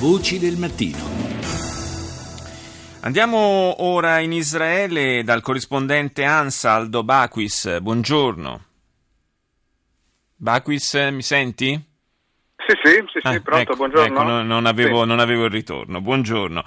Voci del mattino. Andiamo ora in Israele dal corrispondente ANSA Aldo Baquis. Buongiorno. Baquis, mi senti? Sì, sì, sì, sì ah, pronto, ecco, buongiorno. Ecco, non, non, avevo, sì. non, avevo, il ritorno. Buongiorno.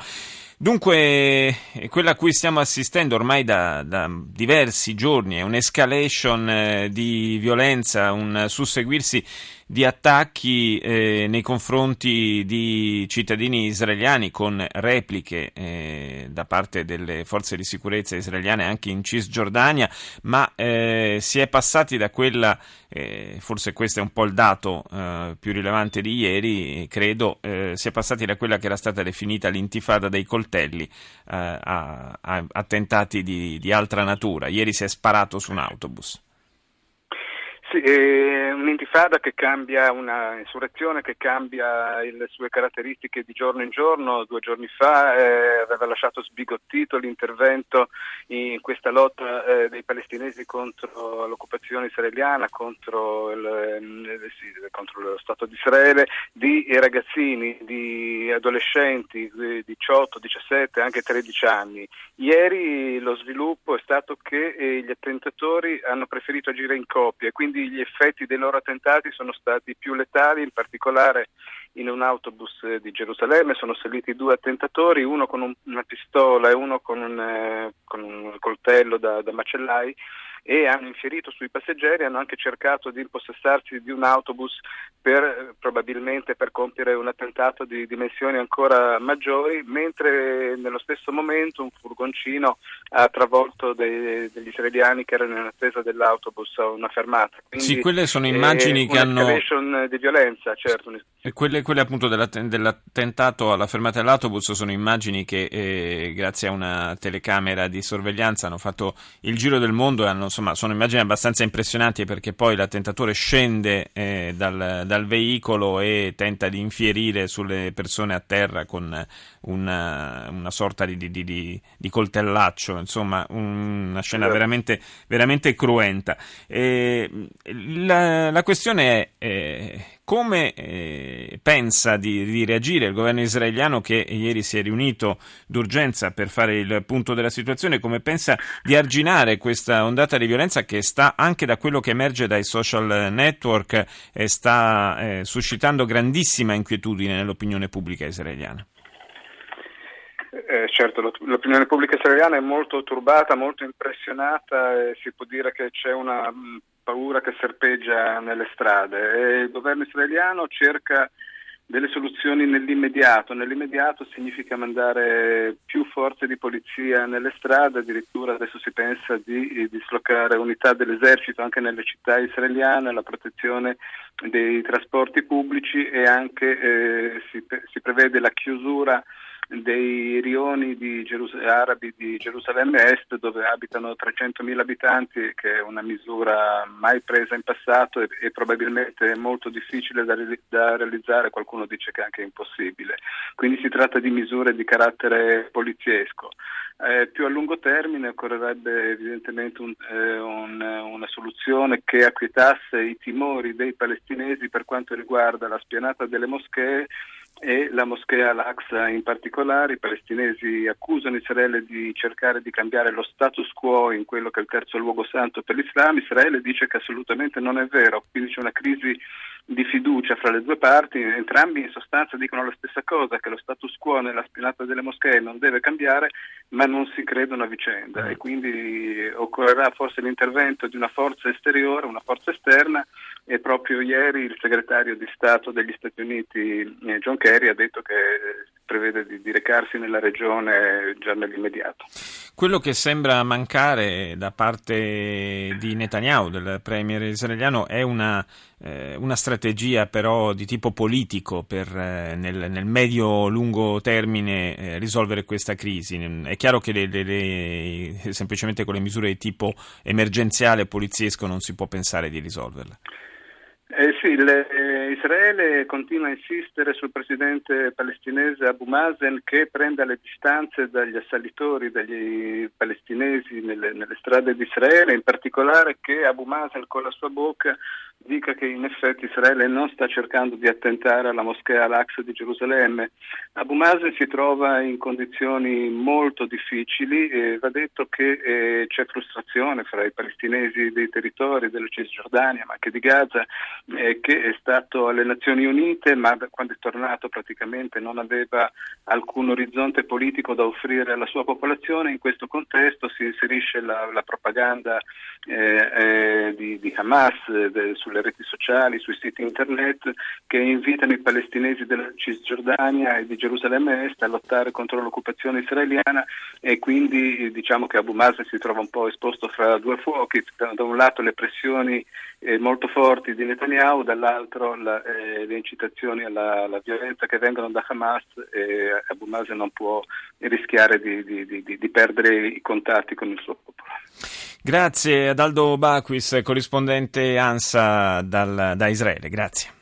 Dunque, quella a cui stiamo assistendo ormai da, da diversi giorni è un'escalation eh, di violenza, un susseguirsi di attacchi eh, nei confronti di cittadini israeliani con repliche eh, da parte delle forze di sicurezza israeliane anche in Cisgiordania, ma eh, si è passati da quella, eh, forse questo è un po' il dato eh, più rilevante di ieri, credo, eh, si è passati da quella che era stata definita l'intifada dei coltelli a, a, attentati di, di altra natura. Ieri si è sparato su un autobus. Sì, è un'intifada che cambia, una insurrezione che cambia le sue caratteristiche di giorno in giorno. Due giorni fa eh, aveva lasciato sbigottito l'intervento in questa lotta eh, dei palestinesi contro l'occupazione israeliana, contro, il, eh, sì, contro lo Stato di Israele, di ragazzini, di adolescenti di 18, 17, anche 13 anni. Ieri lo sviluppo è stato che eh, gli attentatori hanno preferito agire in coppia e gli effetti dei loro attentati sono stati più letali, in particolare in un autobus di Gerusalemme. Sono saliti due attentatori, uno con un, una pistola e uno con un, eh, con un coltello da, da macellai e hanno infierito sui passeggeri, hanno anche cercato di impossessarsi di un autobus per, probabilmente per compiere un attentato di dimensioni ancora maggiori, mentre nello stesso momento un furgoncino ha travolto dei, israeliani che erano in attesa dell'autobus a una fermata. Quindi, sì, quelle sono immagini che hanno... di violenza, certo. E quelle, quelle appunto dell'attentato alla fermata dell'autobus sono immagini che eh, grazie a una telecamera di sorveglianza hanno fatto il giro del mondo e hanno insomma, sono immagini abbastanza impressionanti perché poi l'attentatore scende eh, dal, dal, veicolo e tenta di infierire sulle persone a terra con una, una sorta di, di, di, di, coltellaccio, insomma, una scena veramente, veramente cruenta. Eh, la, la, questione è eh, come eh, pensa di, di, reagire il governo israeliano che ieri si è riunito d'urgenza per fare il punto della situazione, come pensa di arginare questa ondata di violenza che sta anche da quello che emerge dai social network e sta eh, suscitando grandissima inquietudine nell'opinione pubblica israeliana? Eh, certo, l'opinione pubblica israeliana è molto turbata, molto impressionata e si può dire che c'è una paura che serpeggia nelle strade e il governo israeliano cerca delle soluzioni nell'immediato. Nell'immediato significa mandare più forze di polizia nelle strade, addirittura adesso si pensa di dislocare unità dell'esercito anche nelle città israeliane, la protezione dei trasporti pubblici e anche eh, si, si prevede la chiusura dei rioni di Gerus- arabi di Gerusalemme Est dove abitano 300.000 abitanti, che è una misura mai presa in passato e, e probabilmente molto difficile da, re- da, realizzare, qualcuno dice che è anche impossibile. Quindi si tratta di misure di carattere poliziesco. Eh, più a lungo termine occorrerebbe evidentemente un, eh, un, una soluzione che acquietasse i timori dei palestinesi per quanto riguarda la spianata delle moschee e la moschea Al-Aqsa in particolare. I palestinesi accusano Israele di cercare di cambiare lo status quo in quello che è il terzo luogo santo per l'Islam. Israele dice che assolutamente non è vero, quindi c'è una crisi di fiducia fra le due parti, entrambi in sostanza dicono la stessa cosa, che lo status quo nella spinata delle moschee non deve cambiare, ma non si credono a vicenda e quindi occorrerà forse l'intervento di una forza esteriore, una forza esterna e proprio ieri il segretario di Stato degli Stati Uniti eh, John Kerry ha detto che prevede di, di recarsi nella regione già nell'immediato. Quello che sembra mancare da parte di Netanyahu, del premier israeliano, è una, eh, una strategia però di tipo politico per eh, nel, nel medio-lungo termine eh, risolvere questa crisi. È chiaro che le, le, le, semplicemente con le misure di tipo emergenziale poliziesco non si può pensare di risolverla. Eh sì, le, eh, Israele continua a insistere sul presidente palestinese Abu Mazen che prenda le distanze dagli assalitori, dagli palestinesi nelle, nelle strade di Israele, in particolare che Abu Mazen con la sua bocca dica che in effetti Israele non sta cercando di attentare alla moschea Al-Aqsa di Gerusalemme. Abu Mazen si trova in condizioni molto difficili e va detto che eh, c'è frustrazione fra i palestinesi dei territori della Cisgiordania ma anche di Gaza eh, che è stato alle Nazioni Unite ma quando è tornato praticamente non aveva alcun orizzonte politico da offrire alla sua popolazione. In questo contesto si inserisce la, la propaganda eh, eh di, di, Hamas de, sulle reti sociali, sui siti internet che invitano i palestinesi della Cisgiordania e di Gerusalemme Est a lottare contro l'occupazione israeliana e quindi diciamo che Abu Mazen si trova un po' esposto fra due fuochi, da un lato le pressioni eh, molto forti di Netanyahu, dall'altro la, eh, le incitazioni alla, alla, violenza che vengono da Hamas e Abu Mazen non può rischiare di, di, di, di perdere i contatti con il suo popolo. Grazie ad Aldo Baquis, corrispondente ANSA dal, da Israele. Grazie.